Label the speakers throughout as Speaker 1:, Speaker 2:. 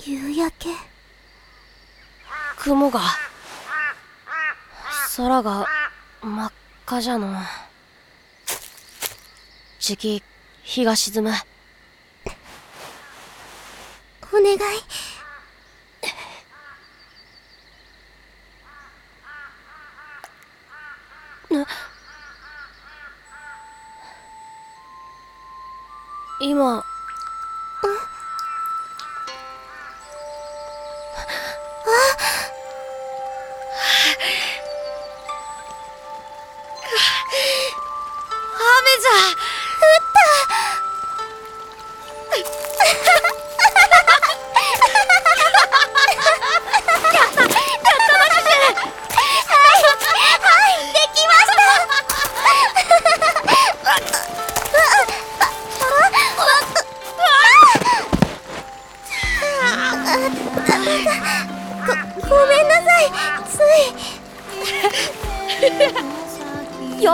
Speaker 1: だけ。
Speaker 2: 雲が空が真っ赤じゃの。じき日が沈む。
Speaker 1: お願い。
Speaker 2: 今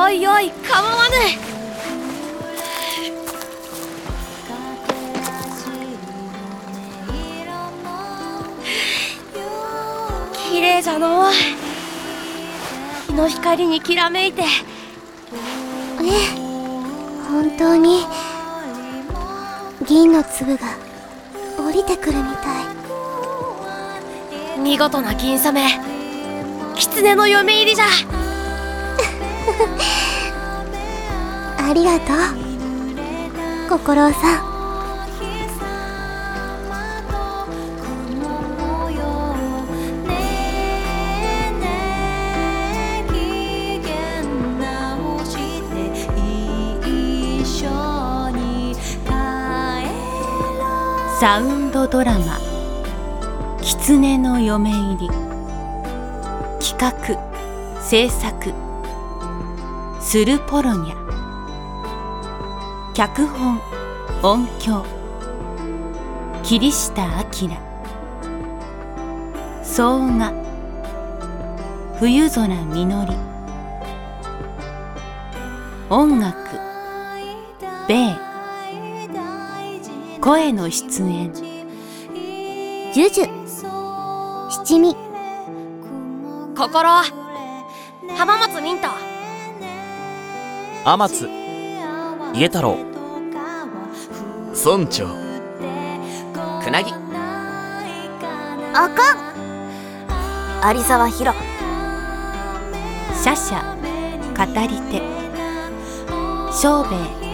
Speaker 1: つ
Speaker 2: いよい構わぬ綺麗じゃのう。日の光にきらめいて。
Speaker 1: ええ。本当に。銀の粒が降りてくるみたい。
Speaker 2: 見事な銀サメ狐の嫁入りじゃ
Speaker 1: ありがとう。心さん。
Speaker 3: サウンドドラマ「狐の嫁入り」企画制作スルポロニャ。脚本音響桐下明総画冬空みのり音楽米声の出演
Speaker 1: ジュジュ七味。
Speaker 2: 心浜松ミント。
Speaker 4: 天津家太郎。村長。
Speaker 5: くなぎ。
Speaker 1: あかん。
Speaker 2: 有沢ヒロ
Speaker 3: シャシャ語り手。小兵衛